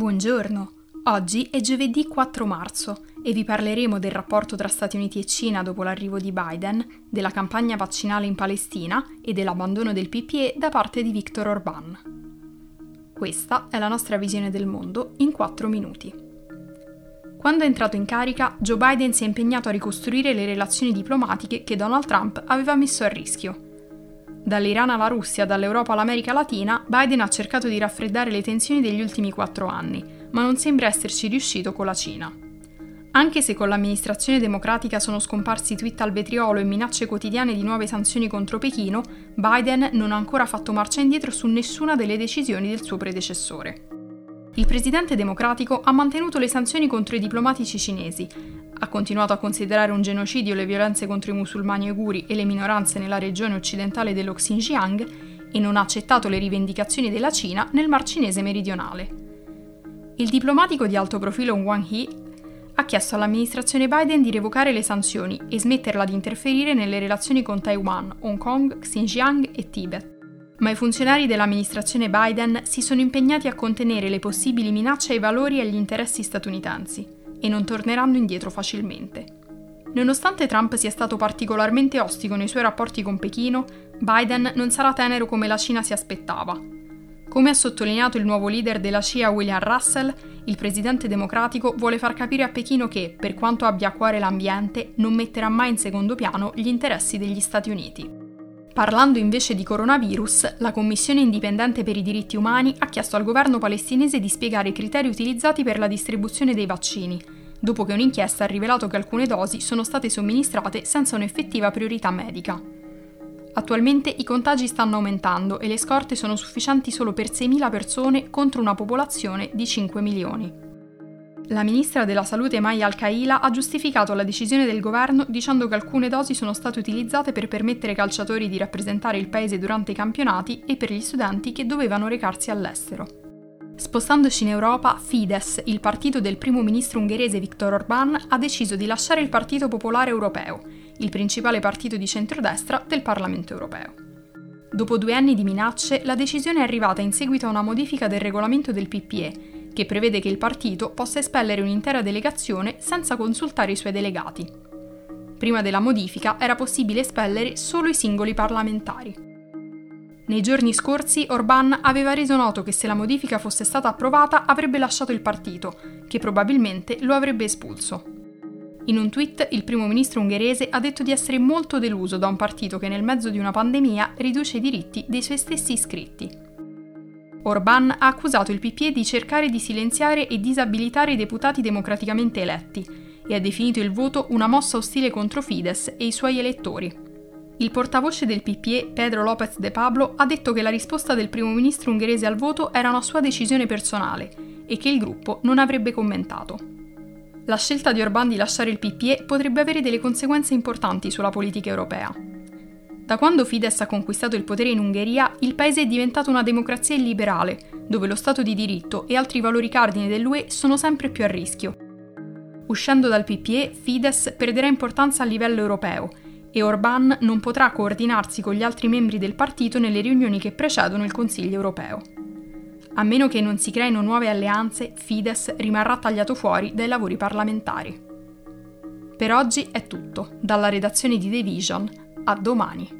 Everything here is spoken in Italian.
Buongiorno, oggi è giovedì 4 marzo e vi parleremo del rapporto tra Stati Uniti e Cina dopo l'arrivo di Biden, della campagna vaccinale in Palestina e dell'abbandono del PPE da parte di Viktor Orban. Questa è la nostra visione del mondo in 4 minuti. Quando è entrato in carica, Joe Biden si è impegnato a ricostruire le relazioni diplomatiche che Donald Trump aveva messo a rischio Dall'Iran alla Russia, dall'Europa all'America Latina, Biden ha cercato di raffreddare le tensioni degli ultimi quattro anni, ma non sembra esserci riuscito con la Cina. Anche se con l'amministrazione democratica sono scomparsi tweet al vetriolo e minacce quotidiane di nuove sanzioni contro Pechino, Biden non ha ancora fatto marcia indietro su nessuna delle decisioni del suo predecessore. Il presidente democratico ha mantenuto le sanzioni contro i diplomatici cinesi, ha continuato a considerare un genocidio le violenze contro i musulmani uiguri e le minoranze nella regione occidentale dello Xinjiang e non ha accettato le rivendicazioni della Cina nel Mar Cinese meridionale. Il diplomatico di alto profilo Wang Yi ha chiesto all'amministrazione Biden di revocare le sanzioni e smetterla di interferire nelle relazioni con Taiwan, Hong Kong, Xinjiang e Tibet. Ma i funzionari dell'amministrazione Biden si sono impegnati a contenere le possibili minacce ai valori e agli interessi statunitensi e non torneranno indietro facilmente. Nonostante Trump sia stato particolarmente ostico nei suoi rapporti con Pechino, Biden non sarà tenero come la Cina si aspettava. Come ha sottolineato il nuovo leader della CIA William Russell, il presidente democratico vuole far capire a Pechino che, per quanto abbia a cuore l'ambiente, non metterà mai in secondo piano gli interessi degli Stati Uniti. Parlando invece di coronavirus, la Commissione indipendente per i diritti umani ha chiesto al governo palestinese di spiegare i criteri utilizzati per la distribuzione dei vaccini, dopo che un'inchiesta ha rivelato che alcune dosi sono state somministrate senza un'effettiva priorità medica. Attualmente i contagi stanno aumentando e le scorte sono sufficienti solo per 6.000 persone contro una popolazione di 5 milioni. La ministra della Salute Maya Al-Kaila ha giustificato la decisione del governo dicendo che alcune dosi sono state utilizzate per permettere ai calciatori di rappresentare il paese durante i campionati e per gli studenti che dovevano recarsi all'estero. Spostandoci in Europa, Fidesz, il partito del primo ministro ungherese Viktor Orbán, ha deciso di lasciare il Partito Popolare Europeo, il principale partito di centrodestra del Parlamento europeo. Dopo due anni di minacce, la decisione è arrivata in seguito a una modifica del regolamento del PPE, che prevede che il partito possa espellere un'intera delegazione senza consultare i suoi delegati. Prima della modifica era possibile espellere solo i singoli parlamentari. Nei giorni scorsi Orban aveva reso noto che se la modifica fosse stata approvata avrebbe lasciato il partito, che probabilmente lo avrebbe espulso. In un tweet il primo ministro ungherese ha detto di essere molto deluso da un partito che nel mezzo di una pandemia riduce i diritti dei suoi stessi iscritti. Orban ha accusato il PPE di cercare di silenziare e disabilitare i deputati democraticamente eletti e ha definito il voto una mossa ostile contro Fidesz e i suoi elettori. Il portavoce del PPE, Pedro López de Pablo, ha detto che la risposta del primo ministro ungherese al voto era una sua decisione personale e che il gruppo non avrebbe commentato. La scelta di Orban di lasciare il PPE potrebbe avere delle conseguenze importanti sulla politica europea. Da quando Fidesz ha conquistato il potere in Ungheria, il paese è diventato una democrazia illiberale, dove lo Stato di diritto e altri valori cardine dell'UE sono sempre più a rischio. Uscendo dal PPE, Fidesz perderà importanza a livello europeo e Orbán non potrà coordinarsi con gli altri membri del partito nelle riunioni che precedono il Consiglio europeo. A meno che non si creino nuove alleanze, Fidesz rimarrà tagliato fuori dai lavori parlamentari. Per oggi è tutto, dalla redazione di The Vision, a domani.